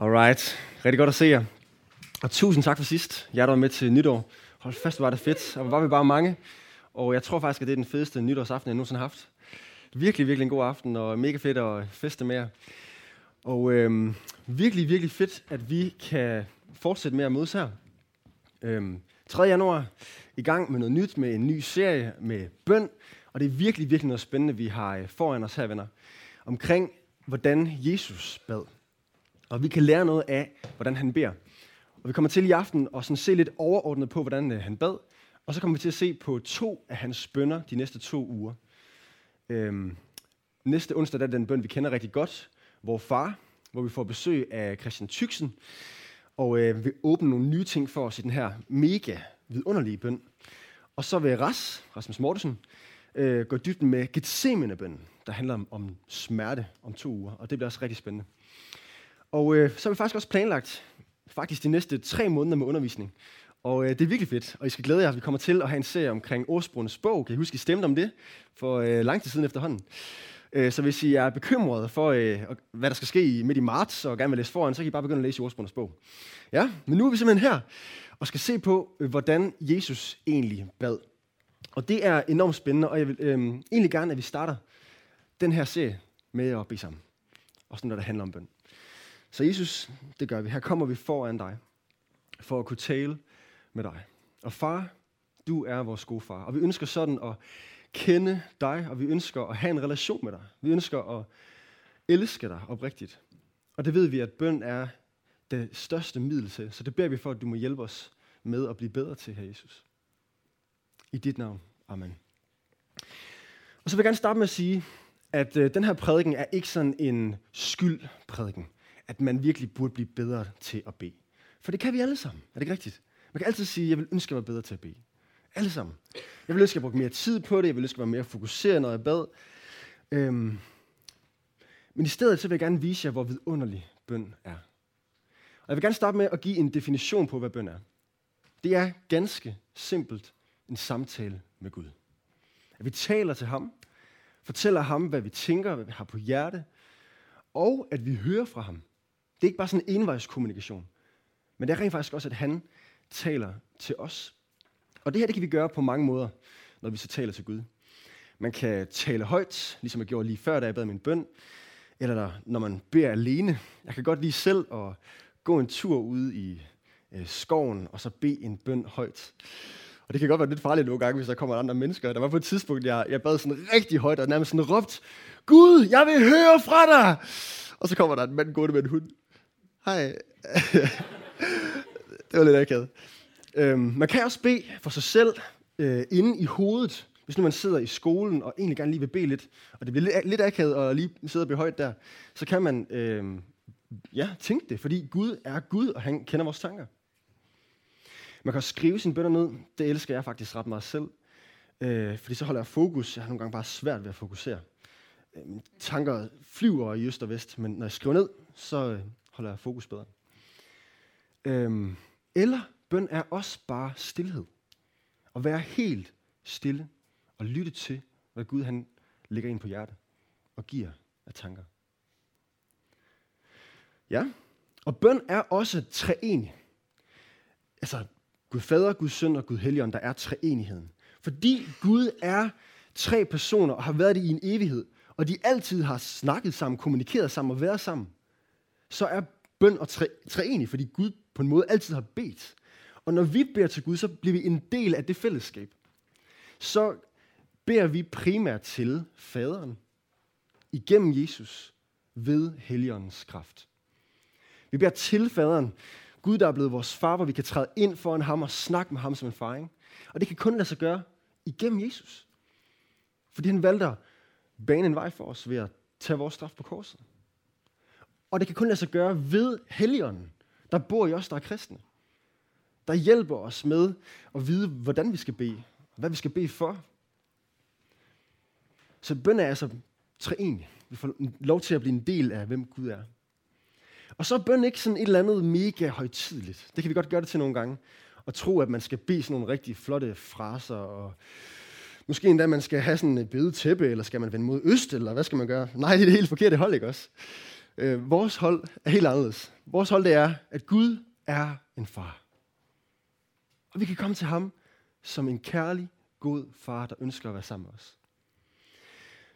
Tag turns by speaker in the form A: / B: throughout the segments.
A: Alright. Rigtig godt at se jer. Og tusind tak for sidst. Jeg der var med til nytår. Hold fast, var det fedt. Og var vi bare mange. Og jeg tror faktisk, at det er den fedeste nytårsaften, jeg nogensinde har haft. Virkelig, virkelig en god aften, og mega fedt at feste med jer. Og øhm, virkelig, virkelig fedt, at vi kan fortsætte med at mødes her. Øhm, 3. januar i gang med noget nyt, med en ny serie med bøn. Og det er virkelig, virkelig noget spændende, vi har øh, foran os her, venner. Omkring, hvordan Jesus bad. Og vi kan lære noget af, hvordan han beder. Og vi kommer til i aften og sådan se lidt overordnet på, hvordan øh, han bad. Og så kommer vi til at se på to af hans bønder de næste to uger. Øhm, næste onsdag der er den bøn, vi kender rigtig godt. Hvor far, hvor vi får besøg af Christian Tyksen. Og øh, vil åbne nogle nye ting for os i den her mega vidunderlige bøn. Og så vil Ras, Rasmus Mortensen, øh, gå dybden med Gethsemane-bønnen, der handler om, om smerte om to uger. Og det bliver også rigtig spændende. Og øh, så har vi faktisk også planlagt faktisk de næste tre måneder med undervisning. Og øh, det er virkelig fedt, og I skal glæde jer, at vi kommer til at have en serie omkring Årsbrugernes bog. Kan I huske, I stemte om det for øh, lang tid siden efterhånden? Øh, så hvis I er bekymrede for, øh, hvad der skal ske i, midt i marts, og gerne vil læse foran, så kan I bare begynde at læse Årsbrugernes bog. Ja, men nu er vi simpelthen her, og skal se på, øh, hvordan Jesus egentlig bad. Og det er enormt spændende, og jeg vil øh, egentlig gerne, at vi starter den her serie med at bede sammen. Også når det handler om bøn. Så Jesus, det gør vi. Her kommer vi foran dig, for at kunne tale med dig. Og far, du er vores gode far. Og vi ønsker sådan at kende dig, og vi ønsker at have en relation med dig. Vi ønsker at elske dig oprigtigt. Og det ved vi, at bøn er det største middel til. Så det beder vi for, at du må hjælpe os med at blive bedre til, her Jesus. I dit navn. Amen. Og så vil jeg gerne starte med at sige, at øh, den her prædiken er ikke sådan en skyldprædiken at man virkelig burde blive bedre til at bede. For det kan vi alle sammen. Er det ikke rigtigt? Man kan altid sige, at jeg vil ønske, at jeg var bedre til at bede. Alle sammen. Jeg vil ønske, at jeg brugte mere tid på det. Jeg vil ønske, at jeg var mere fokuseret, når jeg bad. Øhm. Men i stedet så vil jeg gerne vise jer, hvor vidunderlig bøn er. Og jeg vil gerne starte med at give en definition på, hvad bøn er. Det er ganske simpelt en samtale med Gud. At vi taler til ham, fortæller ham, hvad vi tænker, hvad vi har på hjerte, og at vi hører fra ham. Det er ikke bare sådan en envejskommunikation, men det er rent faktisk også, at han taler til os. Og det her, det kan vi gøre på mange måder, når vi så taler til Gud. Man kan tale højt, ligesom jeg gjorde lige før, da jeg bad min bøn, eller når man beder alene. Jeg kan godt lige selv at gå en tur ude i øh, skoven, og så bede en bøn højt. Og det kan godt være lidt farligt nogle gange, hvis der kommer andre mennesker. Der var på et tidspunkt, jeg, jeg bad sådan rigtig højt, og nærmest sådan råbt, Gud, jeg vil høre fra dig! Og så kommer der en mand gående med en hund. Hej. det var lidt akavet. Øhm, man kan også bede for sig selv øh, inde i hovedet, hvis nu man sidder i skolen og egentlig gerne lige vil bede lidt, og det bliver lidt, lidt akavet og lige sidde og blive højt der, så kan man øh, ja, tænke det, fordi Gud er Gud, og han kender vores tanker. Man kan skrive sine bønder ned. Det elsker jeg faktisk ret meget selv. Øh, fordi så holder jeg fokus. Jeg har nogle gange bare svært ved at fokusere. Øh, mine tanker flyver i øst og vest, men når jeg skriver ned, så øh, holder jeg fokus bedre. Øhm, eller bøn er også bare stillhed. At være helt stille og lytte til, hvad Gud han lægger ind på hjertet og giver af tanker. Ja, og bøn er også treenig. Altså, Gud Fader, Gud Søn og Gud Helligånd, der er treenigheden. Fordi Gud er tre personer og har været det i en evighed, og de altid har snakket sammen, kommunikeret sammen og været sammen, så er bøn og tre, treenig, fordi Gud på en måde altid har bedt. Og når vi beder til Gud, så bliver vi en del af det fællesskab. Så beder vi primært til faderen igennem Jesus ved Helligåndens kraft. Vi beder til faderen, Gud, der er blevet vores far, hvor vi kan træde ind foran ham og snakke med ham som en far. Ikke? Og det kan kun lade sig gøre igennem Jesus. Fordi han valgte at bane en vej for os ved at tage vores straf på korset. Og det kan kun lade sig gøre ved Helligånden, der bor i os, der er kristne. Der hjælper os med at vide, hvordan vi skal bede, hvad vi skal bede for. Så bøn er altså treenig. Vi får lov til at blive en del af, hvem Gud er. Og så er bøn ikke sådan et eller andet mega højtidligt. Det kan vi godt gøre det til nogle gange. Og tro, at man skal bede sådan nogle rigtig flotte fraser. Og måske endda, man skal have sådan et bedetæppe, eller skal man vende mod øst, eller hvad skal man gøre? Nej, det er det helt forkerte hold, ikke også? Øh, vores hold er helt anderledes. Vores hold det er, at Gud er en far. Og vi kan komme til ham som en kærlig, god far, der ønsker at være sammen med os.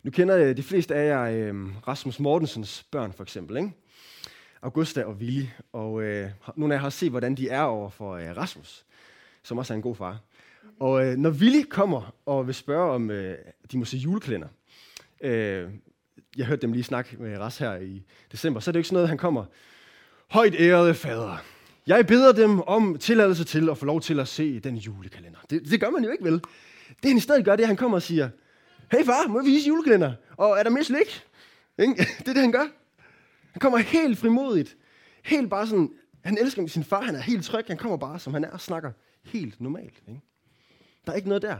A: Nu kender de fleste af jer øh, Rasmus Mortensens børn, for eksempel. Ikke? Augusta og Willy. Og øh, nogle af jer har set, hvordan de er over for øh, Rasmus, som også er en god far. Og øh, når Willy kommer og vil spørge, om øh, de må se juleklænder, øh, jeg hørte dem lige snakke med Ras her i december, så er det jo ikke sådan noget, han kommer, højt ærede fader, jeg beder dem om tilladelse til at få lov til at se den julekalender. Det, det gør man jo ikke, vel? Det han i stedet gør, det er, at han kommer og siger, hey far, må vi vise julekalender? Og er der mere slik? Ikke? Det er det, han gør. Han kommer helt frimodigt. Helt bare sådan, han elsker sin far, han er helt tryg, han kommer bare, som han er, og snakker helt normalt. Ikke? Der er ikke noget der.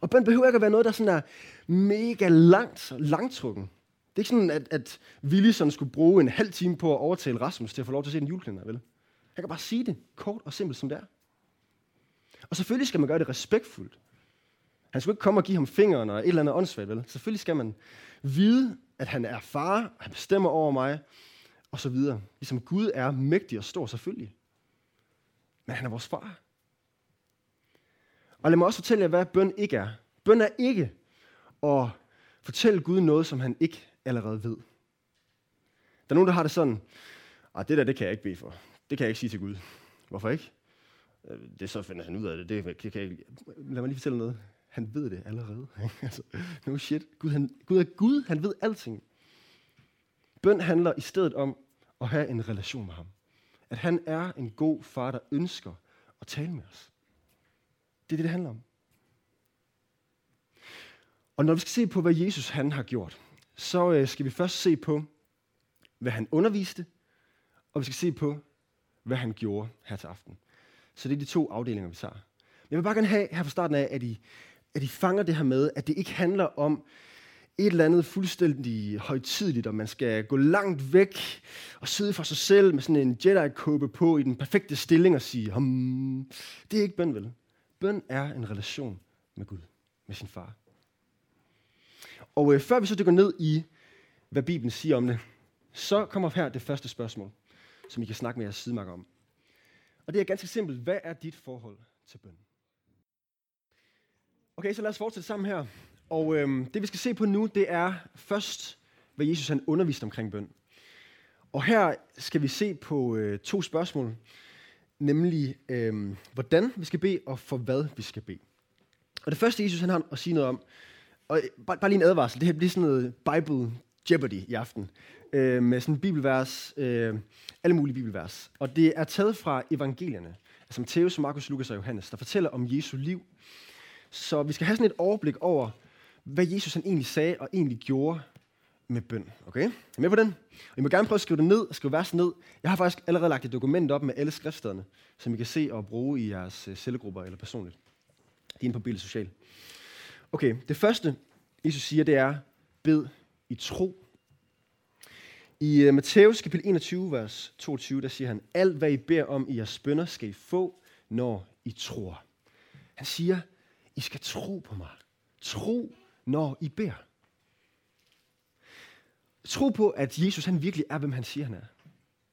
A: Og bøn behøver ikke at være noget, der sådan er mega langt, langtrukken. Det er ikke sådan, at, at Willy sådan skulle bruge en halv time på at overtale Rasmus til at få lov til at se en julekalender, vel? Han kan bare sige det kort og simpelt, som det er. Og selvfølgelig skal man gøre det respektfuldt. Han skulle ikke komme og give ham fingeren og et eller andet åndssvagt, vel? Selvfølgelig skal man vide, at han er far, han bestemmer over mig, og så videre. Ligesom Gud er mægtig og stor, selvfølgelig. Men han er vores far. Og lad mig også fortælle jer, hvad bøn ikke er. Bøn er ikke at fortælle Gud noget, som han ikke allerede ved. Der er nogen, der har det sådan, at det der, det kan jeg ikke bede for. Det kan jeg ikke sige til Gud. Hvorfor ikke? Øh, det så finder han ud af det. det kan jeg ikke. Lad mig lige fortælle noget. Han ved det allerede. altså, no shit. Gud, han, Gud er Gud. Han ved alting. Bøn handler i stedet om at have en relation med ham. At han er en god far, der ønsker at tale med os. Det er det, det handler om. Og når vi skal se på, hvad Jesus han har gjort, så øh, skal vi først se på, hvad han underviste, og vi skal se på, hvad han gjorde her til aften. Så det er de to afdelinger, vi tager. Jeg vil bare gerne have her fra starten af, at I, at I fanger det her med, at det ikke handler om et eller andet fuldstændig højtidligt, og man skal gå langt væk og sidde for sig selv med sådan en Jedi-kåbe på i den perfekte stilling og sige, hmm, det er ikke bøn, vel? Bøn er en relation med Gud, med sin far. Og øh, før vi så dykker ned i, hvad Bibelen siger om det, så kommer her det første spørgsmål, som I kan snakke med jeres sidemarker om. Og det er ganske simpelt. Hvad er dit forhold til bøn? Okay, så lad os fortsætte sammen her. Og øhm, det vi skal se på nu, det er først, hvad Jesus han underviste omkring bøn. Og her skal vi se på øh, to spørgsmål, nemlig øhm, hvordan vi skal bede, og for hvad vi skal bede. Og det første, Jesus han har at sige noget om, og øh, bare, bare lige en advarsel, det her bliver sådan noget Bible Jeopardy i aften, øh, med sådan en bibelvers, øh, alle mulige bibelvers. Og det er taget fra evangelierne, altså Matthæus, Markus, Lukas og Johannes, der fortæller om Jesu liv. Så vi skal have sådan et overblik over, hvad Jesus han egentlig sagde og egentlig gjorde med bøn. Okay? Er I med på den? Og I må gerne prøve at skrive det ned, skrive versen ned. Jeg har faktisk allerede lagt et dokument op med alle skriftstederne, som I kan se og bruge i jeres øh, cellegrupper eller personligt. Det er inde på Bibel Social. Okay, det første, Jesus siger, det er, bed i tro. I øh, uh, Matthæus kapitel 21, vers 22, der siger han, alt hvad I beder om i jeres bønder, skal I få, når I tror. Han siger, I skal tro på mig. Tro, når I beder. Tro på, at Jesus han virkelig er, hvem han siger, han er.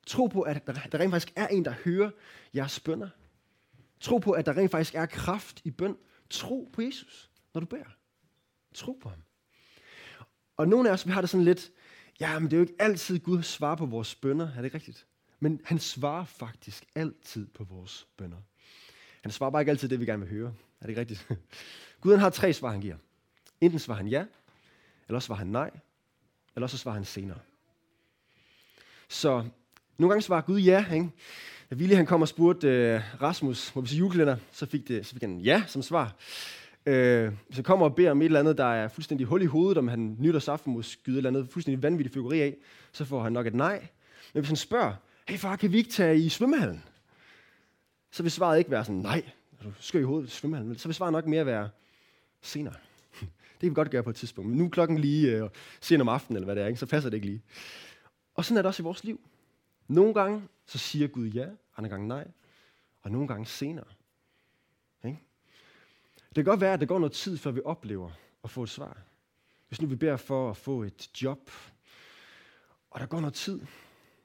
A: Tro på, at der, der rent faktisk er en, der hører jeres bønder. Tro på, at der rent faktisk er kraft i bøn. Tro på Jesus, når du beder. Tro på ham. Og nogle af os, vi har det sådan lidt, ja, men det er jo ikke altid, Gud svarer på vores bønder. Er det ikke rigtigt? Men han svarer faktisk altid på vores bønder. Han svarer bare ikke altid det, vi gerne vil høre. Er det ikke rigtigt? Gud han har tre svar, han giver. Enten svarer han ja, eller også svarer han nej, eller også svarer han senere. Så nogle gange svarer Gud ja. Ikke? Da Willy han kom og spurgte uh, Rasmus, må vi se julekalender, så fik, det, så fik han ja som svar. Øh, hvis han kommer og beder om et eller andet, der er fuldstændig hul i hovedet, om han nytårsaften må skyde et eller andet fuldstændig vanvittigt figuri af, så får han nok et nej. Men hvis han spørger, hey far, kan vi ikke tage i svømmehallen? Så vil svaret ikke være sådan, nej, du skal i hovedet i svømmehallen. Så vil svaret nok mere være, senere. Det kan vi godt gøre på et tidspunkt. Men nu er klokken lige øh, sent om aftenen, eller hvad det er, ikke? så passer det ikke lige. Og sådan er det også i vores liv. Nogle gange, så siger Gud ja, andre gange nej, og nogle gange senere. Det kan godt være, at det går noget tid, før vi oplever at få et svar. Hvis nu vi beder for at få et job, Og der går noget tid.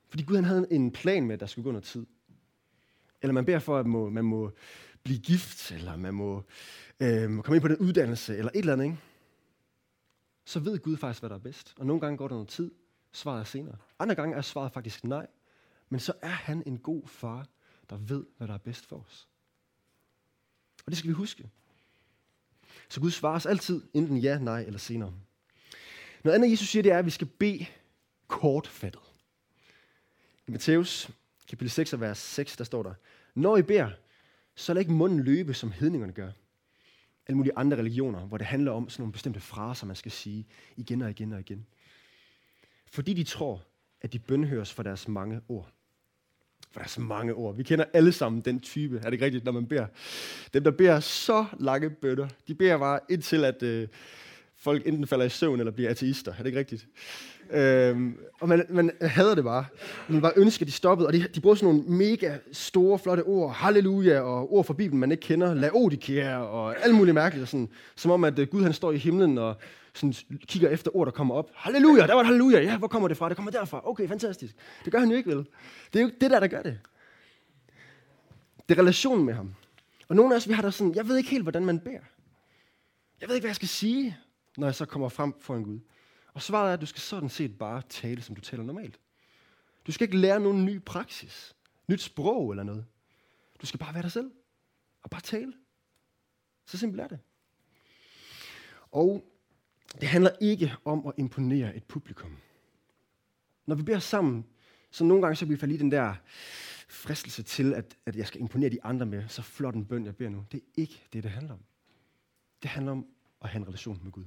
A: Fordi Gud han havde en plan med, at der skulle gå noget tid. Eller man beder for, at man må, man må blive gift, eller man må øh, komme ind på den uddannelse, eller et eller andet. Ikke? Så ved Gud faktisk, hvad der er bedst. Og nogle gange går der noget tid, svaret er senere. Andre gange er svaret faktisk nej. Men så er han en god far, der ved, hvad der er bedst for os. Og det skal vi huske. Så Gud svarer os altid enten ja, nej eller senere. Noget andet, Jesus siger, det er, at vi skal bede kortfattet. I Matthæus kapitel 6, vers 6, der står der, Når I beder, så lad ikke munden løbe, som hedningerne gør. Alle mulige andre religioner, hvor det handler om sådan nogle bestemte fraser, man skal sige igen og igen og igen. Fordi de tror, at de bønhøres for deres mange ord. For der er så mange ord. Vi kender alle sammen den type, er det ikke rigtigt, når man beder? Dem, der beder så lange bønder, de beder bare indtil, at øh, folk enten falder i søvn eller bliver ateister. Er det ikke rigtigt? Øhm, og man, man hader det bare. Man bare ønsker, at de stoppede. Og de, de bruger sådan nogle mega store, flotte ord. Halleluja og ord fra Bibelen, man ikke kender. Laodikea og alt muligt mærkeligt. Sådan, som om, at øh, Gud han står i himlen og sådan, kigger efter ord, der kommer op. Halleluja, der var et halleluja. Ja, hvor kommer det fra? Det kommer derfra. Okay, fantastisk. Det gør han jo ikke, vel? Det er jo det der, der gør det. Det er relationen med ham. Og nogle af os, vi har der sådan, jeg ved ikke helt, hvordan man beder. Jeg ved ikke, hvad jeg skal sige, når jeg så kommer frem for en Gud. Og svaret er, at du skal sådan set bare tale, som du taler normalt. Du skal ikke lære nogen ny praksis, nyt sprog eller noget. Du skal bare være dig selv og bare tale. Så simpelt er det. Og det handler ikke om at imponere et publikum. Når vi beder sammen, så nogle gange så bliver vi falde i den der fristelse til, at, at jeg skal imponere de andre med så flot en bøn, jeg beder nu. Det er ikke det, det handler om. Det handler om at have en relation med Gud.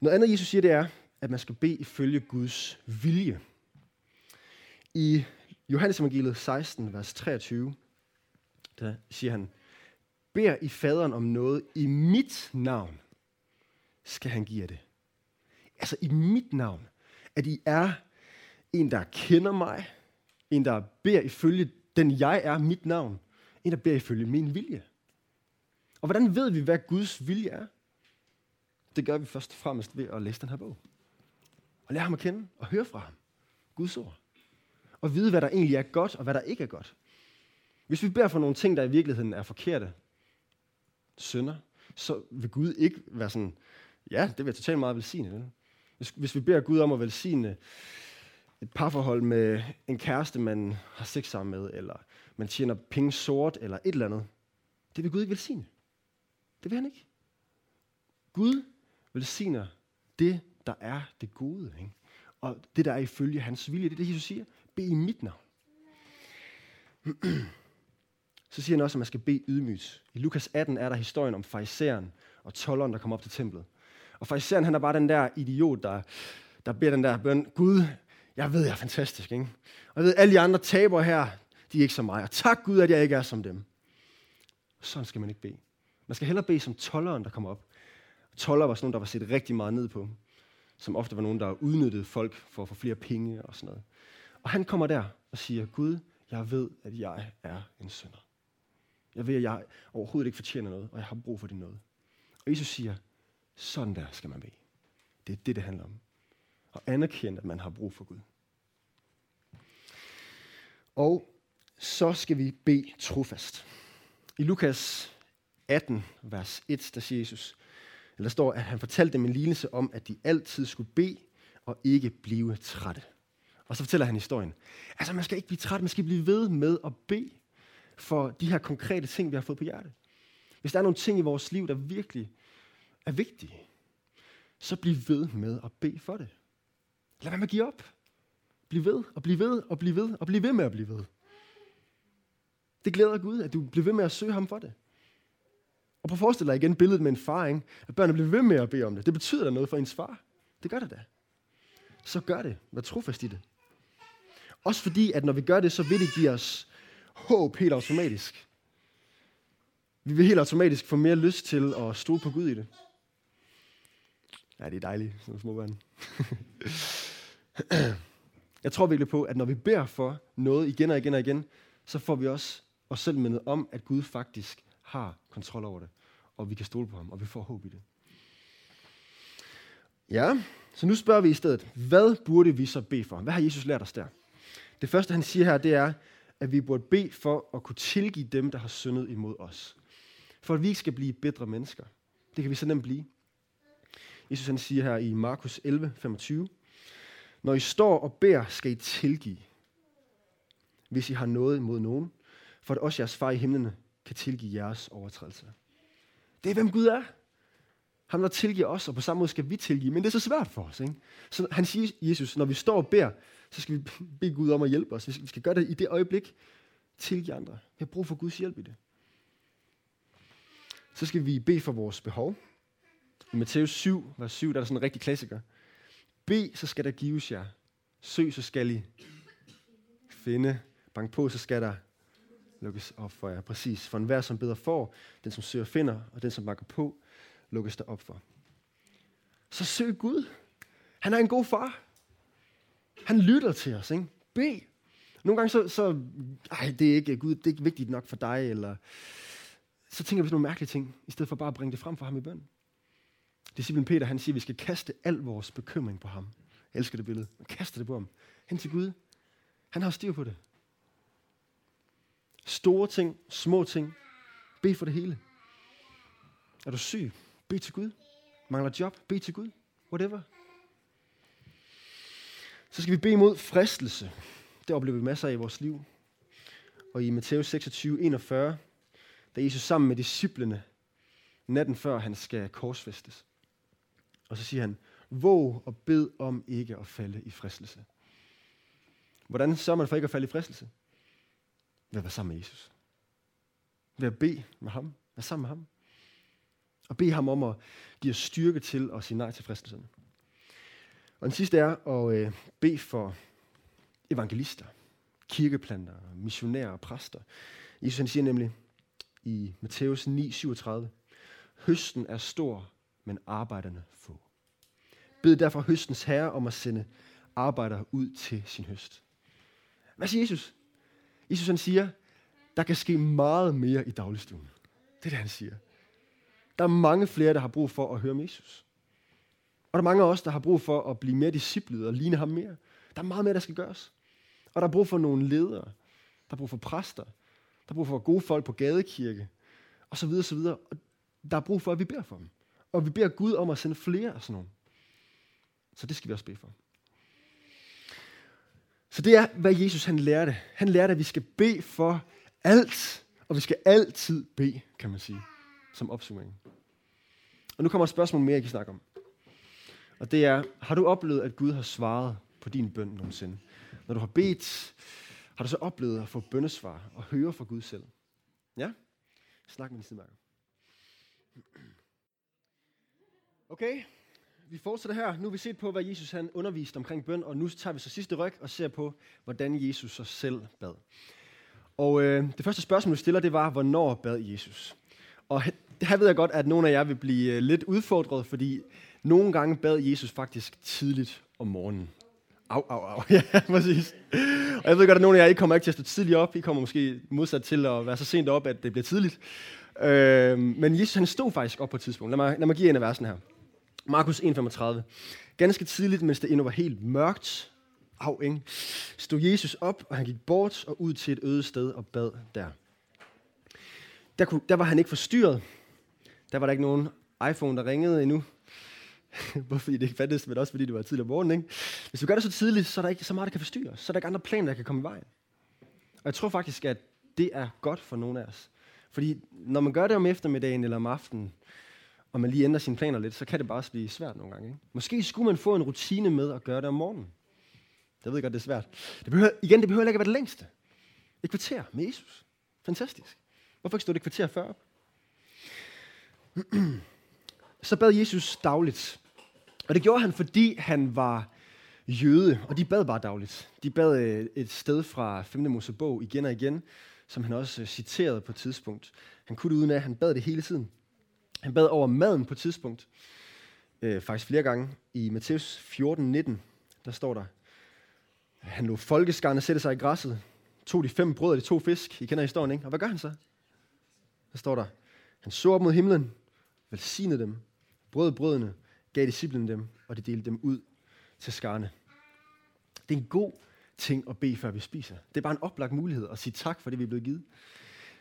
A: Noget andet, Jesus siger, det er, at man skal bede ifølge Guds vilje. I Johannes evangeliet 16, vers 23, der siger han, Bær i faderen om noget i mit navn, skal han give jer det. Altså i mit navn. At I er en, der kender mig. En, der beder ifølge den jeg er, mit navn. En, der beder ifølge min vilje. Og hvordan ved vi, hvad Guds vilje er? Det gør vi først og fremmest ved at læse den her bog. Og lære ham at kende og høre fra ham. Guds ord. Og vide, hvad der egentlig er godt, og hvad der ikke er godt. Hvis vi beder for nogle ting, der i virkeligheden er forkerte, synder, så vil Gud ikke være sådan, ja, det vil jeg totalt meget velsigne. Hvis, hvis vi beder Gud om at velsigne et parforhold med en kæreste, man har sex sammen med, eller man tjener penge sort, eller et eller andet, det vil Gud ikke velsigne. Det vil han ikke. Gud velsigner det, der er det gode. Ikke? Og det, der er ifølge hans vilje, det er det, Jesus siger. Be i mit navn. Så siger han også, at man skal bede ydmygt. I Lukas 18 er der historien om fariseren og tolleren, der kommer op til templet. Og fariseren, han er bare den der idiot, der, der beder den der bøn, Gud, jeg ved, jeg er fantastisk, ikke? Og jeg ved, alle de andre taber her, de er ikke som mig. Og tak Gud, at jeg ikke er som dem. Sådan skal man ikke bede. Man skal hellere bede som tolleren, der kommer op. Toller var sådan nogen, der var set rigtig meget ned på. Som ofte var nogen, der udnyttede folk for at få flere penge og sådan noget. Og han kommer der og siger, Gud, jeg ved, at jeg er en synder. Jeg ved, at jeg overhovedet ikke fortjener noget, og jeg har brug for din noget. Og Jesus siger, sådan der skal man bede. Det er det, det handler om. Og anerkende, at man har brug for Gud. Og så skal vi bede trofast. I Lukas 18, vers 1, der siger Jesus, der står, at han fortalte dem en lignelse om, at de altid skulle bede og ikke blive trætte. Og så fortæller han historien. Altså, man skal ikke blive træt, man skal blive ved med at bede for de her konkrete ting, vi har fået på hjertet. Hvis der er nogle ting i vores liv, der virkelig er vigtige, så bliv ved med at bede for det. Lad være med at give op. Bliv ved, og bliv ved, og bliv ved, og bliv ved med at blive ved. Det glæder Gud, at du bliver ved med at søge ham for det. Og prøv at forestille dig igen billedet med en far, ikke? at børnene bliver ved med at bede om det. Det betyder da noget for ens far. Det gør det da. Så gør det. Vær trofast i det. Også fordi, at når vi gør det, så vil det give os håb helt automatisk. Vi vil helt automatisk få mere lyst til at stole på Gud i det. Ja, det er dejligt, sådan små børn. Jeg tror virkelig på, at når vi beder for noget igen og igen og igen, så får vi også os selv mindet om, at Gud faktisk har kontrol over det, og vi kan stole på ham, og vi får håb i det. Ja, så nu spørger vi i stedet, hvad burde vi så bede for? Hvad har Jesus lært os der? Det første, han siger her, det er, at vi burde bede for at kunne tilgive dem, der har syndet imod os. For at vi ikke skal blive bedre mennesker. Det kan vi så nemt blive. Jesus han siger her i Markus 11, 25, Når I står og beder, skal I tilgive, hvis I har noget imod nogen, for at også jeres far i himlene kan tilgive jeres overtrædelser. Det er, hvem Gud er. Ham, der tilgiver os, og på samme måde skal vi tilgive. Men det er så svært for os. Ikke? Så han siger, Jesus, når vi står og beder, så skal vi bede Gud om at hjælpe os. Vi skal gøre det i det øjeblik. Tilgive andre. Vi har brug for Guds hjælp i det. Så skal vi bede for vores behov. I Matthæus 7, vers 7, der er der sådan en rigtig klassiker. Be, så skal der gives jer. Søg, så skal I finde. Bank på, så skal der lukkes op for jer. Præcis. For enhver, som beder får, den som søger finder, og den som banker på, lukkes der op for. Så søg Gud. Han er en god far. Han lytter til os. Ikke? Be. Nogle gange så, så ej, det er ikke Gud, det er ikke vigtigt nok for dig, eller så tænker vi sådan nogle mærkelige ting, i stedet for bare at bringe det frem for ham i bøn. Disciplen Peter, han siger, at vi skal kaste al vores bekymring på ham. Jeg elsker det billede. Man kaster det på ham. Hen til Gud. Han har styr på det. Store ting, små ting. Bed for det hele. Er du syg? Bed til Gud. Mangler job? Bed til Gud. Whatever. Så skal vi bede imod fristelse. Det oplever vi masser af i vores liv. Og i Matthæus 26, 41, da Jesus sammen med disciplene, natten før han skal korsfæstes. Og så siger han, våg og bed om ikke at falde i fristelse. Hvordan sørger man for ikke at falde i fristelse? Ved at være sammen med Jesus. Ved at bede med ham. Være sammen med ham. Og bede ham om at give os styrke til at sige nej til fristelserne. Og den sidste er at øh, bede for evangelister, kirkeplanter, missionærer og præster. Jesus han siger nemlig i Matthæus 9, 37, Høsten er stor, men arbejderne få. Bed derfor høstens herre om at sende arbejdere ud til sin høst. Hvad siger Jesus? Jesus han siger, der kan ske meget mere i dagligstuen. Det er det, han siger. Der er mange flere, der har brug for at høre om Jesus. Og der er mange af os, der har brug for at blive mere disciplet og ligne ham mere. Der er meget mere, der skal gøres. Og der er brug for nogle ledere. Der er brug for præster. Der er brug for gode folk på gadekirke. Og så videre, så videre. Og der er brug for, at vi beder for dem. Og vi beder Gud om at sende flere af sådan nogle. Så det skal vi også bede for. Så det er, hvad Jesus han lærte. Han lærte, at vi skal bede for alt. Og vi skal altid bede, kan man sige, som opsummering. Og nu kommer et spørgsmål mere, jeg kan snakke om. Og det er, har du oplevet, at Gud har svaret på din bøn nogensinde? Når du har bedt, har du så oplevet at få bøndesvar og høre fra Gud selv? Ja? Snak med din sidemarker. Okay, vi fortsætter her. Nu har vi set på, hvad Jesus han underviste omkring bøn, og nu tager vi så sidste ryg og ser på, hvordan Jesus så selv bad. Og øh, det første spørgsmål, du stiller, det var, hvornår bad Jesus? Og her ved jeg godt, at nogle af jer vil blive øh, lidt udfordret, fordi nogle gange bad Jesus faktisk tidligt om morgenen. Au, au, au. Ja, præcis. Og jeg ved godt, at nogle af jer ikke kommer ikke til at stå tidligt op. I kommer måske modsat til at være så sent op, at det bliver tidligt. Øh, men Jesus han stod faktisk op på et tidspunkt. Lad mig, lad mig give en af versene her. Markus 1,35. Ganske tidligt, mens det endnu var helt mørkt, af, ikke? stod Jesus op, og han gik bort og ud til et øde sted og bad der. Der, kunne, der var han ikke forstyrret. Der var der ikke nogen iPhone, der ringede endnu. Både fordi det ikke fandtes, men også fordi det var tidligt om morgenen. Ikke? Hvis vi gør det så tidligt, så er der ikke så meget, der kan forstyrre Så er der ikke andre planer, der kan komme i vejen. Og jeg tror faktisk, at det er godt for nogle af os. Fordi når man gør det om eftermiddagen eller om aftenen, og man lige ændrer sine planer lidt, så kan det bare blive svært nogle gange. Ikke? Måske skulle man få en rutine med at gøre det om morgenen. Jeg ved godt, det er svært. Det behøver, igen, det behøver ikke at være det længste. Et kvarter med Jesus. Fantastisk. Hvorfor ikke stå det kvarter før op? Så bad Jesus dagligt. Og det gjorde han, fordi han var jøde, og de bad bare dagligt. De bad øh, et sted fra 5. Mosebog igen og igen, som han også øh, citerede på et tidspunkt. Han kunne det uden at han bad det hele tiden. Han bad over maden på et tidspunkt, øh, faktisk flere gange. I Matthæus 14, 19, der står der, han lå folkeskarne sætte sig i græsset, tog de fem brød og de to fisk. I kender historien, ikke? Og hvad gør han så? Der står der, han så op mod himlen, velsignede dem, brød brødene, gav disciplen dem, og de delte dem ud til skarne. Det er en god ting at bede, før vi spiser. Det er bare en oplagt mulighed at sige tak for det, vi er blevet givet.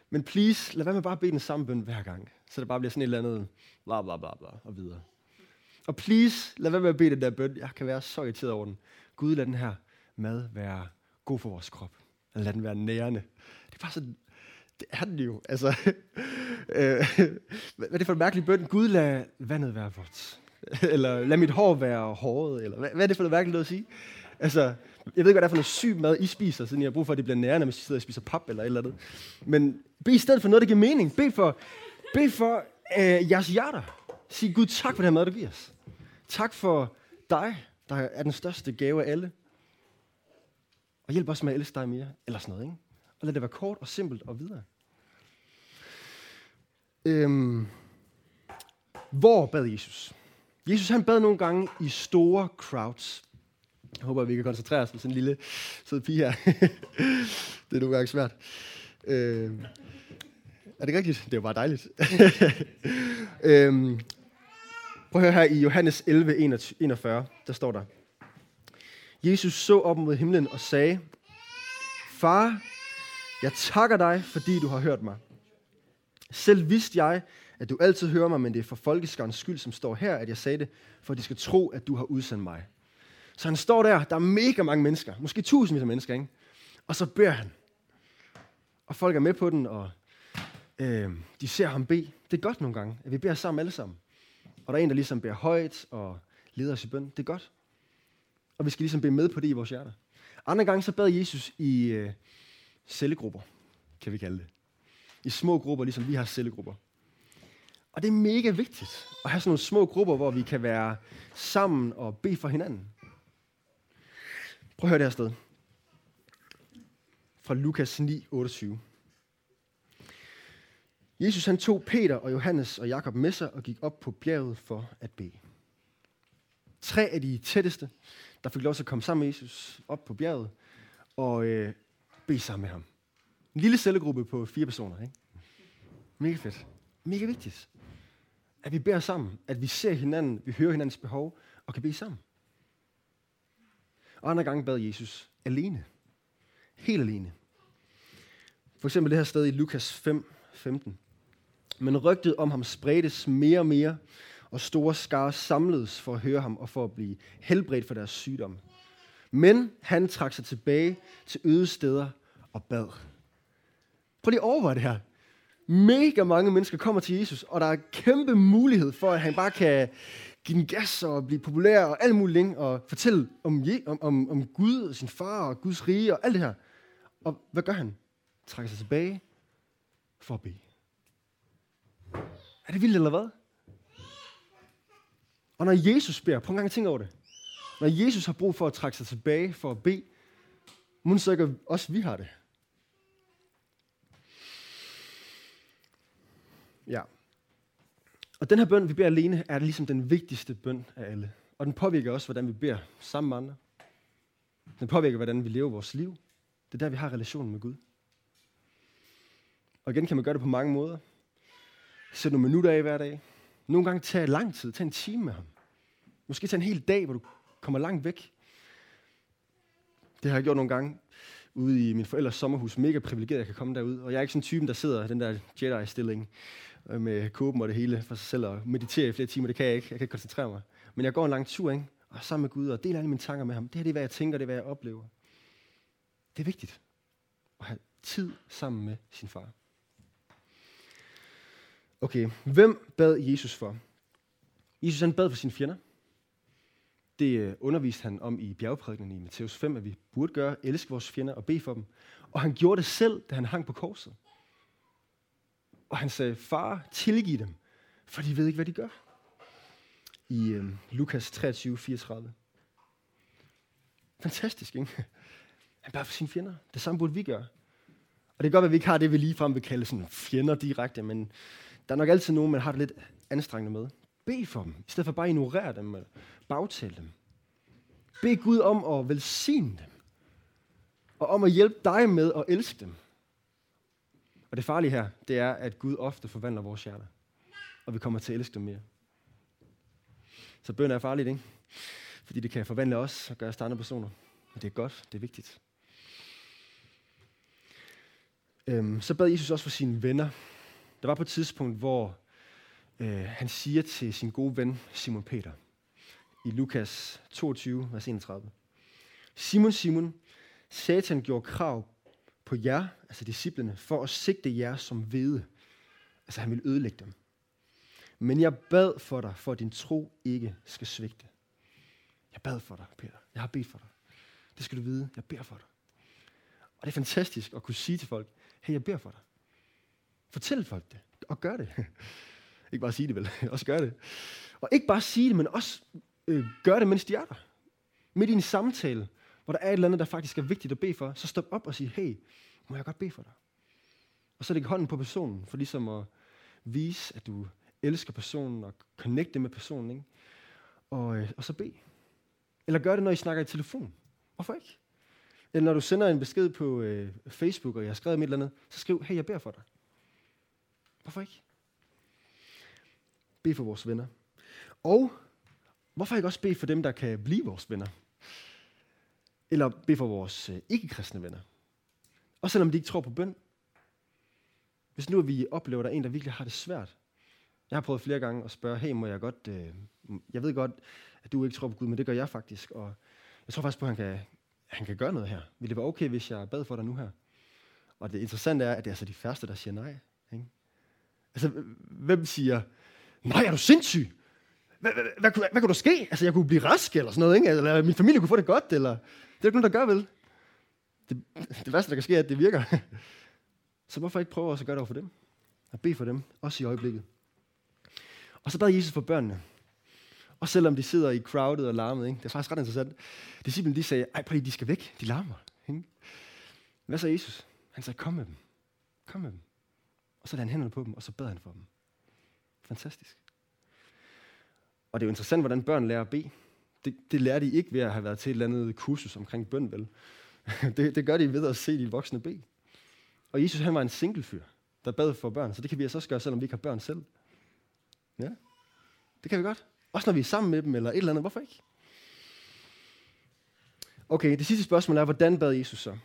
A: Men please, lad være med bare at bede den samme bøn hver gang. Så det bare bliver sådan et eller andet bla bla bla bla og videre. Og please, lad være med at bede den der bøn. Jeg kan være så irriteret over den. Gud, lad den her mad være god for vores krop. Lad den være nærende. Det er bare sådan, det er den jo. Altså, øh, hvad er det for en mærkelig bøn? Gud, lad vandet være vådt. Eller lad mit hår være håret. Eller hvad, hvad er det for noget mærkeligt at sige? Altså, jeg ved ikke, hvad det er for noget syg mad, I spiser, siden jeg har brug for, at det bliver nærende, hvis I sidder og spiser pap eller et eller andet. Men bed i stedet for noget, der giver mening. Bed for, bed for øh, jeres hjerter. Sig Gud tak for den mad, du giver os. Tak for dig, der er den største gave af alle. Og hjælp os med at elske dig mere. Eller sådan noget, ikke? Og lad det være kort og simpelt og videre. Øhm, hvor bad Jesus? Jesus han bad nogle gange i store crowds. Jeg håber, at vi kan koncentrere os med sådan en lille sød pige her. det er nogle gange svært. Øhm, er det rigtigt? Det var bare dejligt. øhm, prøv at høre her i Johannes 11, 41, der står der. Jesus så op mod himlen og sagde, Far, jeg takker dig, fordi du har hørt mig. Selv vidste jeg, at du altid hører mig, men det er for folkeskarens skyld, som står her, at jeg sagde det, for de skal tro, at du har udsendt mig. Så han står der, der er mega mange mennesker, måske tusindvis af mennesker, ikke? og så beder han. Og folk er med på den, og øh, de ser ham bede. Det er godt nogle gange, at vi beder sammen alle sammen. Og der er en, der ligesom beder højt og leder os i bøn. Det er godt. Og vi skal ligesom bede med på det i vores hjerter. Andre gange så bad Jesus i øh, cellegrupper, kan vi kalde det. I små grupper, ligesom vi har cellegrupper. Og det er mega vigtigt at have sådan nogle små grupper, hvor vi kan være sammen og bede for hinanden. Prøv at høre det her sted. Fra Lukas 9, 28. Jesus han tog Peter og Johannes og Jakob med sig og gik op på bjerget for at bede. Tre af de tætteste, der fik lov til at komme sammen med Jesus op på bjerget og øh, bede sammen med ham. En lille cellegruppe på fire personer. Ikke? Mega fedt. Mega vigtigt. At vi beder sammen. At vi ser hinanden, vi hører hinandens behov og kan bede sammen. Og andre gange bad Jesus alene. Helt alene. For eksempel det her sted i Lukas 5, 15. Men rygtet om ham spredtes mere og mere, og store skare samledes for at høre ham og for at blive helbredt for deres sygdom. Men han trak sig tilbage til øde steder og bad. Prøv lige over det her. Mega mange mennesker kommer til Jesus, og der er kæmpe mulighed for, at han bare kan give den gas og blive populær og alt muligt, og fortælle om, om, om, om Gud og sin far og Guds rige og alt det her. Og hvad gør han? Trækker sig tilbage for at bede. Er det vildt eller hvad? Og når Jesus beder, prøv en gang at tænke over det. Når Jesus har brug for at trække sig tilbage for at bede, må så ikke også vi har det. Ja. Og den her bøn, vi beder alene, er ligesom den vigtigste bøn af alle. Og den påvirker også, hvordan vi beder sammen med andre. Den påvirker, hvordan vi lever vores liv. Det er der, vi har relationen med Gud. Og igen kan man gøre det på mange måder. Sæt nogle minutter af hver dag. Nogle gange tage lang tid. Tag en time med ham. Måske tage en hel dag, hvor du kommer langt væk. Det har jeg gjort nogle gange ude i min forældres sommerhus. Mega privilegeret, at jeg kan komme derud. Og jeg er ikke sådan en typen, der sidder i den der Jedi-stilling øh, med kåben og det hele for sig selv og mediterer i flere timer. Det kan jeg ikke. Jeg kan ikke koncentrere mig. Men jeg går en lang tur, ikke? Og sammen med Gud og deler alle mine tanker med ham. Det her det er, hvad jeg tænker, det er, hvad jeg oplever. Det er vigtigt at have tid sammen med sin far. Okay, hvem bad Jesus for? Jesus han bad for sine fjender. Det øh, underviste han om i bjergprædikenen i Matthæus 5, at vi burde gøre, elske vores fjender og bede for dem. Og han gjorde det selv, da han hang på korset. Og han sagde, far, tilgiv dem, for de ved ikke, hvad de gør. I øh, Lukas 23, 34. Fantastisk, ikke? Han bad for sine fjender. Det samme burde vi gøre. Og det kan godt, at vi ikke har det, vi ligefrem vil kalde sådan fjender direkte, men der er nok altid nogen, man har det lidt anstrengende med. Bed for dem, i stedet for bare at ignorere dem og bagtale dem. Bed Gud om at velsigne dem. Og om at hjælpe dig med at elske dem. Og det farlige her, det er, at Gud ofte forvandler vores hjerter. Og vi kommer til at elske dem mere. Så bøn er farligt, ikke? Fordi det kan forvandle os og gøre os til andre personer. Og det er godt, det er vigtigt. Øhm, så bad Jesus også for sine venner. Der var på et tidspunkt, hvor øh, han siger til sin gode ven Simon Peter, i Lukas 22, vers 31. Simon, Simon, Satan gjorde krav på jer, altså disciplene, for at sigte jer som hvede. Altså han ville ødelægge dem. Men jeg bad for dig, for at din tro ikke skal svigte. Jeg bad for dig, Peter. Jeg har bedt for dig. Det skal du vide. Jeg beder for dig. Og det er fantastisk at kunne sige til folk, hey, jeg beder for dig. Fortæl folk det, og gør det. ikke bare sige det vel, også gør det. Og ikke bare sige det, men også øh, gør det, mens de er der. Midt i en samtale, hvor der er et eller andet, der faktisk er vigtigt at bede for, så stop op og sig, hey, må jeg godt bede for dig? Og så lægge hånden på personen, for ligesom at vise, at du elsker personen og connecte med personen. Ikke? Og, øh, og så bed. Eller gør det, når I snakker i telefon. Hvorfor ikke? Eller når du sender en besked på øh, Facebook, og jeg har skrevet et eller andet, så skriv, hey, jeg beder for dig. Hvorfor ikke? Bed for vores venner. Og hvorfor ikke også bede for dem, der kan blive vores venner? Eller bede for vores øh, ikke-kristne venner. Også selvom de ikke tror på bøn. Hvis nu vi oplever, at der er en, der virkelig har det svært. Jeg har prøvet flere gange at spørge, hey, må jeg godt, øh, jeg ved godt, at du ikke tror på Gud, men det gør jeg faktisk. Og jeg tror faktisk på, at han kan, han kan gøre noget her. Vil det være okay, hvis jeg bad for dig nu her? Og det interessante er, at det er altså de første, der siger nej. Ikke? Altså, hvem siger, nej, er du sindssyg? Hvad, hvad, hvad, hvad, hvad kunne der ske? Altså, jeg kunne blive rask eller sådan noget, ikke? Eller min familie kunne få det godt, eller... Det er ikke nogen, der gør, vel? Det, det værste, der kan ske, er, at det virker. Så hvorfor ikke prøve også at gøre det over for dem? At bede for dem, også i øjeblikket. Og så bad Jesus for børnene. Og selvom de sidder i crowded og larmet, ikke? det er faktisk ret interessant. Disciplen de sagde, ej prøv de skal væk, de larmer. Ikke? Hvad så Jesus? Han sagde, kom med dem. Kom med dem. Og så lagde han hænderne på dem, og så bad han for dem. Fantastisk. Og det er jo interessant, hvordan børn lærer at bede. Det, det lærer de ikke ved at have været til et eller andet kursus omkring bøn, vel? det, det gør de ved at se de voksne bede. Og Jesus han var en single fyr, der bad for børn, så det kan vi altså også gøre, selvom vi ikke har børn selv. Ja, det kan vi godt. Også når vi er sammen med dem, eller et eller andet. Hvorfor ikke? Okay, det sidste spørgsmål er, hvordan bad Jesus så?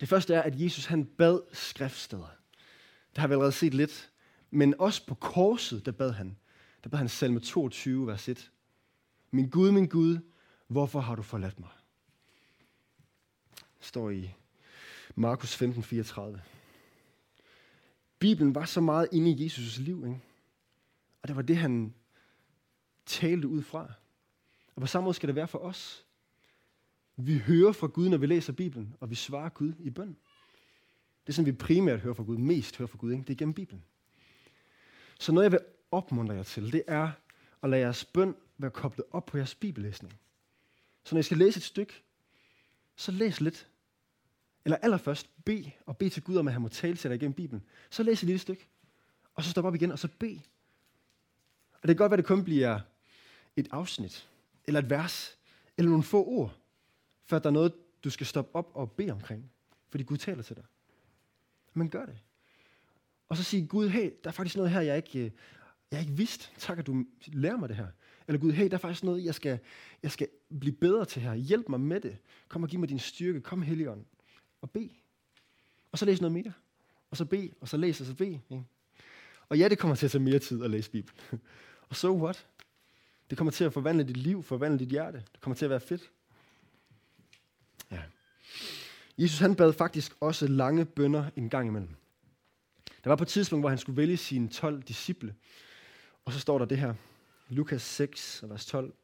A: Det første er, at Jesus han bad skriftsteder. Det har vi allerede set lidt. Men også på korset, der bad han. Der bad han salme 22, vers 1. Min Gud, min Gud, hvorfor har du forladt mig? Det står i Markus 15, 34. Bibelen var så meget inde i Jesus' liv, ikke? og det var det, han talte ud fra. Og på samme måde skal det være for os. Vi hører fra Gud, når vi læser Bibelen, og vi svarer Gud i bøn. Det er sådan, vi primært hører fra Gud, mest hører fra Gud, ikke? det er gennem Bibelen. Så noget, jeg vil opmuntre jer til, det er at lade jeres bøn være koblet op på jeres bibellæsning. Så når I skal læse et stykke, så læs lidt. Eller allerførst, bed og bed til Gud om, at han må tale til dig igennem Bibelen. Så læs et lille stykke. Og så stop op igen, og så bed. Og det kan godt være, at det kun bliver et afsnit, eller et vers, eller nogle få ord, for at der er noget, du skal stoppe op og bede omkring. Fordi Gud taler til dig. Men gør det. Og så sige, Gud, hey, der er faktisk noget her, jeg ikke, øh, jeg ikke vidste. Tak, at du lærer mig det her. Eller Gud, hey, der er faktisk noget, jeg skal, jeg skal blive bedre til her. Hjælp mig med det. Kom og giv mig din styrke. Kom, Helligånd. Og bed. Og så læs noget mere. Og så bed, og så læs, og så bed. Ikke? Og ja, det kommer til at tage mere tid at læse Bibelen. og so what? Det kommer til at forvandle dit liv, forvandle dit hjerte. Det kommer til at være fedt. Ja. Jesus han bad faktisk også lange bønder en gang imellem. Der var på et tidspunkt, hvor han skulle vælge sine 12 disciple. Og så står der det her. Lukas 6, vers 12.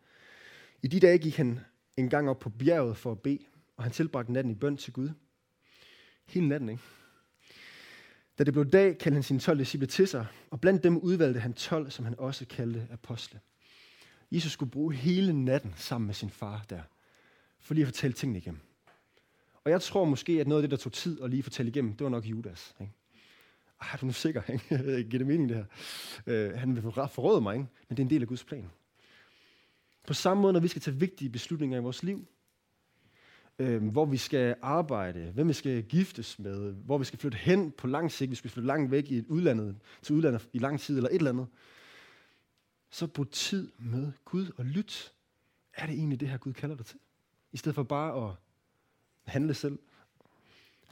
A: I de dage gik han en gang op på bjerget for at bede, og han tilbragte natten i bøn til Gud. Hele natten, ikke? Da det blev dag, kaldte han sine 12 disciple til sig, og blandt dem udvalgte han 12, som han også kaldte apostle. Jesus skulle bruge hele natten sammen med sin far der, for lige at fortælle tingene igennem. Og jeg tror måske, at noget af det, der tog tid at lige fortælle igennem, det var nok Judas. Ikke? Ej, er du nu sikker? Ikke? Giver det mening, det her? Øh, han vil forråde mig, ikke? men det er en del af Guds plan. På samme måde, når vi skal tage vigtige beslutninger i vores liv, øh, hvor vi skal arbejde, hvem vi skal giftes med, hvor vi skal flytte hen på lang sigt, vi skal flytte langt væk i et udlandet, til udlandet i lang tid eller et eller andet, så brug tid med Gud og lyt. Er det egentlig det her, Gud kalder dig til? I stedet for bare at handle selv.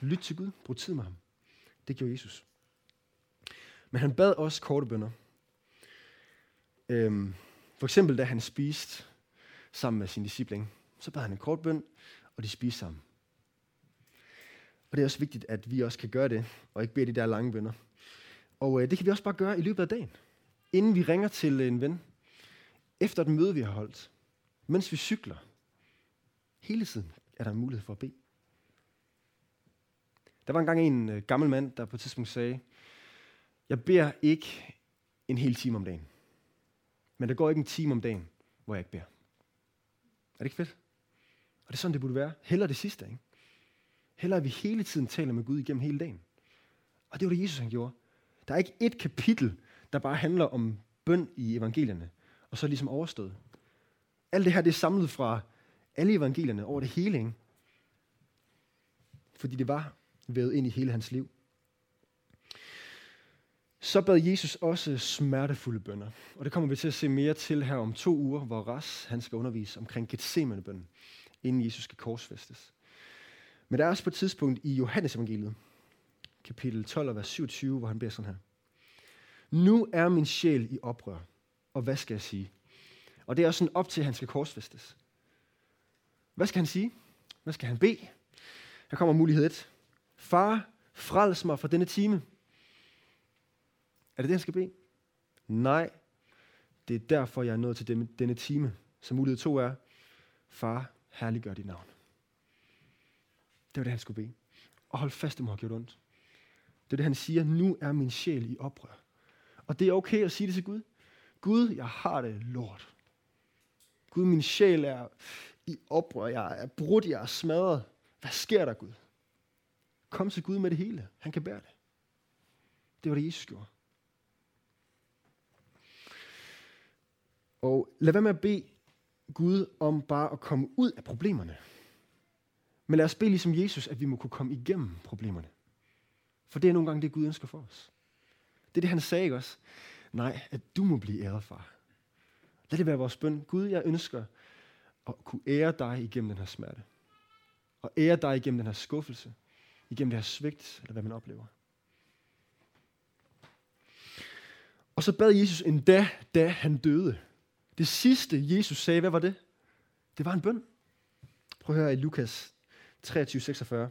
A: Lyt til Gud. Brug tid med ham. Det gjorde Jesus. Men han bad også korte bønder. Øhm, for eksempel da han spiste sammen med sin disciple, så bad han en kort bøn, og de spiste sammen. Og det er også vigtigt, at vi også kan gøre det, og ikke bede de der lange bønder. Og øh, det kan vi også bare gøre i løbet af dagen. Inden vi ringer til en ven, efter et møde, vi har holdt, mens vi cykler. Hele tiden er der en mulighed for at bede. Der var engang en øh, gammel mand, der på et tidspunkt sagde, jeg beder ikke en hel time om dagen. Men der går ikke en time om dagen, hvor jeg ikke beder. Er det ikke fedt? Og det er sådan, det burde være. Heller det sidste, ikke? Heller at vi hele tiden taler med Gud igennem hele dagen. Og det var det, Jesus han gjorde. Der er ikke et kapitel, der bare handler om bøn i evangelierne, og så ligesom overstået. Alt det her, det er samlet fra alle evangelierne over det hele, ikke? Fordi det var vævet ind i hele hans liv. Så bad Jesus også smertefulde bønder. Og det kommer vi til at se mere til her om to uger, hvor Ras han skal undervise omkring Gethsemane-bønnen, inden Jesus skal korsfæstes. Men der er også på et tidspunkt i Johannes evangeliet, kapitel 12, vers 27, hvor han beder sådan her. Nu er min sjæl i oprør, og hvad skal jeg sige? Og det er også sådan op til, at han skal korsfæstes. Hvad skal han sige? Hvad skal han bede? Her kommer mulighed 1. Far, frels mig fra denne time. Er det det, han skal bede? Nej, det er derfor, jeg er nået til denne, denne time. Så mulighed to er, far, herliggør dit navn. Det var det, han skulle bede. Og hold fast, det må have gjort ondt. Det er det, han siger, nu er min sjæl i oprør. Og det er okay at sige det til Gud. Gud, jeg har det lort. Gud, min sjæl er i oprør. Jeg er brudt, jeg er smadret. Hvad sker der, Gud? Kom til Gud med det hele. Han kan bære det. Det var det, Jesus gjorde. Og lad være med at bede Gud om bare at komme ud af problemerne. Men lad os bede ligesom Jesus, at vi må kunne komme igennem problemerne. For det er nogle gange det, Gud ønsker for os. Det er det, han sagde ikke også. Nej, at du må blive æret, far. Lad det være vores bøn. Gud, jeg ønsker at kunne ære dig igennem den her smerte. Og ære dig igennem den her skuffelse. Igennem det her svigt, eller hvad man oplever. Og så bad Jesus endda, da han døde. Det sidste, Jesus sagde, hvad var det? Det var en bøn. Prøv at høre i Lukas 23, 46.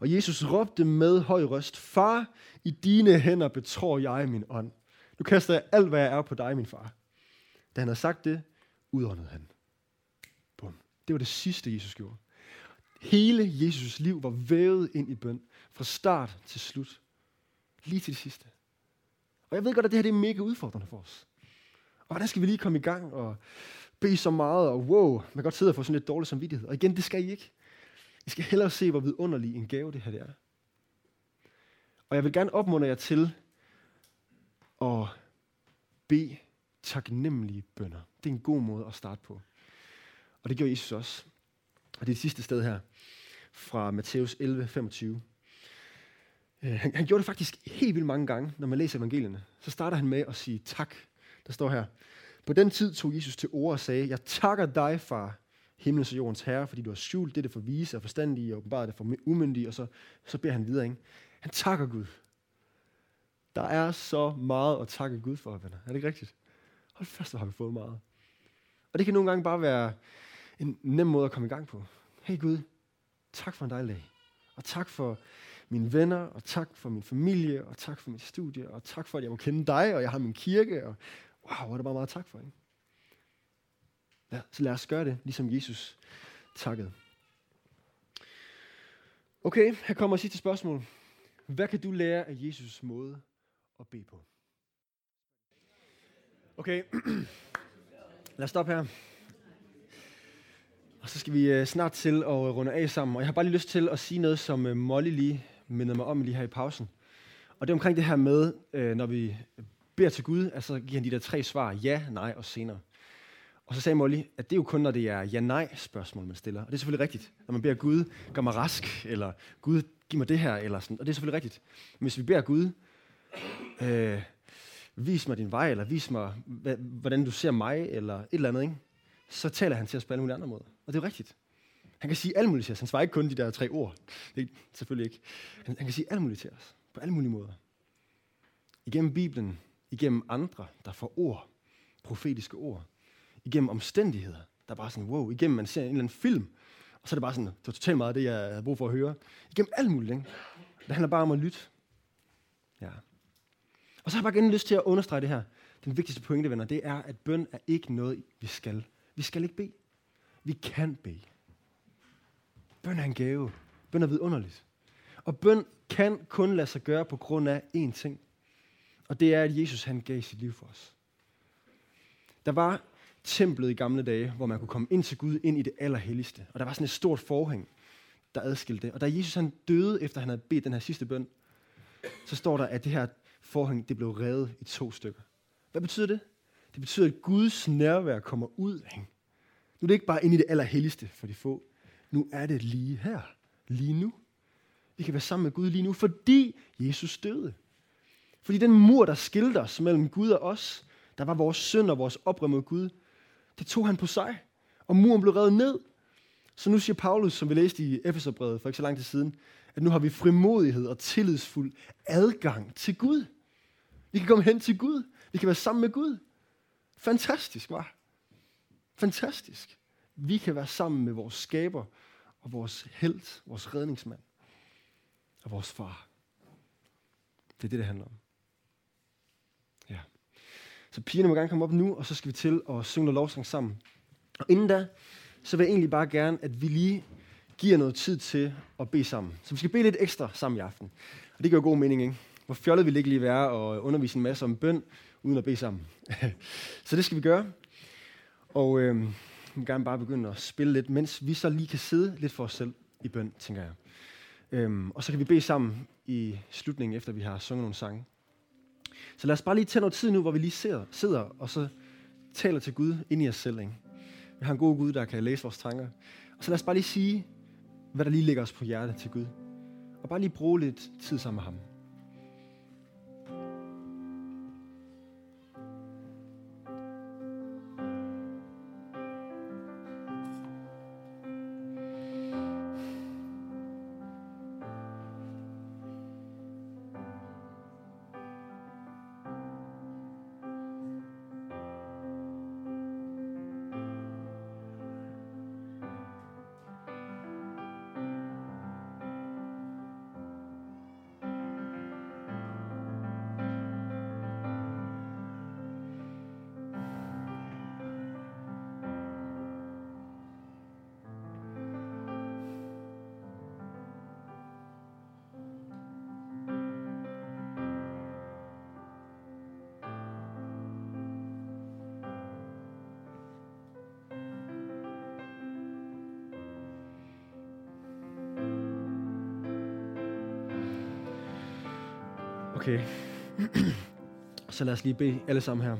A: Og Jesus råbte med høj røst, Far, i dine hænder betror jeg min ånd. Nu kaster jeg alt, hvad jeg er på dig, min far. Da han havde sagt det, udåndede han. Bum. Det var det sidste, Jesus gjorde. Hele Jesus' liv var vævet ind i bøn. Fra start til slut. Lige til det sidste. Og jeg ved godt, at det her det er mega udfordrende for os. Og hvordan skal vi lige komme i gang og bede så meget, og wow, man kan godt sidde og få sådan lidt dårlig samvittighed. Og igen, det skal I ikke. I skal hellere se, hvor vidunderlig en gave det her det er. Og jeg vil gerne opmuntre jer til at bede taknemmelige bønder. Det er en god måde at starte på. Og det gjorde Jesus også. Og det er det sidste sted her, fra Matthæus 11, 25. Øh, han, han gjorde det faktisk helt vildt mange gange, når man læser evangelierne. Så starter han med at sige tak. Der står her, på den tid tog Jesus til ord og sagde, jeg takker dig, far, himlens og jordens herre, fordi du har skjult det, det for vise og forstandige, og åbenbart det for umyndige, og så, så beder han videre. Ikke? Han takker Gud. Der er så meget at takke Gud for, venner. Er det ikke rigtigt? Hold fast, hvor har vi fået meget. Og det kan nogle gange bare være en nem måde at komme i gang på. Hey Gud, tak for en dejlig dag. Og tak for mine venner, og tak for min familie, og tak for mit studie, og tak for, at jeg må kende dig, og jeg har min kirke, og wow, hvor er der bare meget tak for. Ikke? Ja, så lad os gøre det, ligesom Jesus takkede. Okay, her kommer sidste spørgsmål. Hvad kan du lære af Jesus måde at bede på? Okay, lad os stoppe her. Og så skal vi øh, snart til at øh, runde af sammen. Og jeg har bare lige lyst til at sige noget, som øh, Molly lige mindede mig om lige her i pausen. Og det er omkring det her med, øh, når vi øh, beder til Gud, altså giver han de der tre svar, ja, nej og senere. Og så sagde Molly, at det er jo kun, når det er ja-nej-spørgsmål, man stiller. Og det er selvfølgelig rigtigt. Når man beder Gud, gør mig rask, eller Gud, giv mig det her, eller sådan. Og det er selvfølgelig rigtigt. Men hvis vi beder Gud, øh, vis mig din vej, eller vis mig, hvordan du ser mig, eller et eller andet, ikke? Så taler han til os på alle mulige andre måder. Og det er jo rigtigt. Han kan sige alt muligt til os. Han svarer ikke kun de der tre ord. Det er selvfølgelig ikke. Han, han kan sige alt muligt til os. På alle mulige måder. Igennem Bibelen, igennem andre, der får ord, profetiske ord. Igennem omstændigheder, der er bare sådan, wow, igennem man ser en eller anden film, og så er det bare sådan, det var totalt meget det, jeg havde brug for at høre. Igennem alt muligt, ikke? Det handler bare om at lytte. Ja. Og så har jeg bare igen lyst til at understrege det her. Den vigtigste pointe, venner, det er, at bøn er ikke noget, vi skal. Vi skal ikke bede. Vi kan bede. Bøn er en gave. Bøn er vidunderligt. Og bøn kan kun lade sig gøre på grund af én ting. Og det er, at Jesus han gav sit liv for os. Der var templet i gamle dage, hvor man kunne komme ind til Gud, ind i det allerhelligste. Og der var sådan et stort forhæng, der adskilte det. Og da Jesus han døde, efter han havde bedt den her sidste bøn, så står der, at det her forhæng det blev revet i to stykker. Hvad betyder det? Det betyder, at Guds nærvær kommer ud. Ikke? Nu er det ikke bare ind i det allerhelligste for de få. Nu er det lige her. Lige nu. Vi kan være sammen med Gud lige nu, fordi Jesus døde. Fordi den mur, der skilte os mellem Gud og os, der var vores synd og vores oprør mod Gud, det tog han på sig. Og muren blev revet ned. Så nu siger Paulus, som vi læste i Epheserbrevet for ikke så lang tid siden, at nu har vi frimodighed og tillidsfuld adgang til Gud. Vi kan komme hen til Gud. Vi kan være sammen med Gud. Fantastisk, var. Fantastisk. Vi kan være sammen med vores skaber og vores held, vores redningsmand og vores far. Det er det, det handler om. Ja. Så pigerne må gerne komme op nu, og så skal vi til at synge noget lovsang sammen. Og inden da, så vil jeg egentlig bare gerne, at vi lige giver noget tid til at bede sammen. Så vi skal bede lidt ekstra sammen i aften. Og det gør god mening, ikke? Hvor fjollet vil ikke lige være og undervise en masse om bøn, uden at bede sammen. så det skal vi gøre. Og øh, vi vil gerne bare begynde at spille lidt, mens vi så lige kan sidde lidt for os selv i bøn, tænker jeg. Øhm, og så kan vi bede sammen i slutningen, efter vi har sunget nogle sange. Så lad os bare lige tage noget tid nu, hvor vi lige sidder, sidder og så taler til Gud ind i os selv. Ikke? Vi har en god Gud, der kan læse vores tanker. Og så lad os bare lige sige, hvad der lige ligger os på hjertet til Gud. Og bare lige bruge lidt tid sammen med ham. Okay. Så lad os lige bede alle sammen her.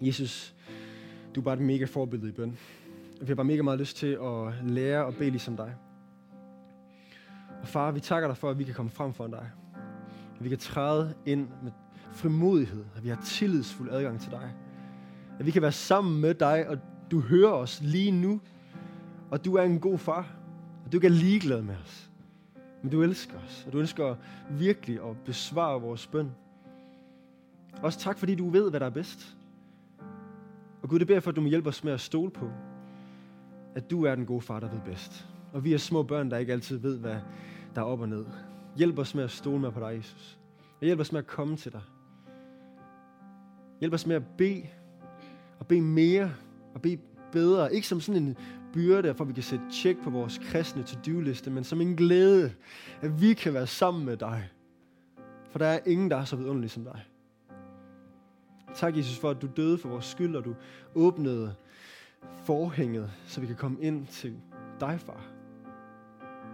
A: Jesus, du er bare et mega forbillede i bøn. Vi har bare mega meget lyst til at lære og bede ligesom dig. Og far, vi takker dig for, at vi kan komme frem for dig. At vi kan træde ind med frimodighed. At vi har tillidsfuld adgang til dig. At vi kan være sammen med dig, og du hører os lige nu. Og du er en god far. Og du er ligeglad med os. Men du elsker os, og du ønsker virkelig at besvare vores bøn. Også tak, fordi du ved, hvad der er bedst. Og Gud, det beder for, at du må hjælpe os med at stole på, at du er den gode far, der ved bedst. Og vi er små børn, der ikke altid ved, hvad der er op og ned. Hjælp os med at stole med på dig, Jesus. Og hjælp os med at komme til dig. Hjælp os med at bede, og bede mere, og bede bedre. Ikke som sådan en byrde, for at vi kan sætte tjek på vores kristne to-do-liste, men som en glæde, at vi kan være sammen med dig. For der er ingen, der er så vidunderlig som dig. Tak, Jesus, for at du døde for vores skyld, og du åbnede forhænget, så vi kan komme ind til dig, far.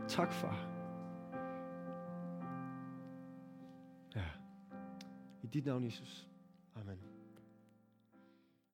A: Tak, far. Ja. I dit navn, Jesus. Amen.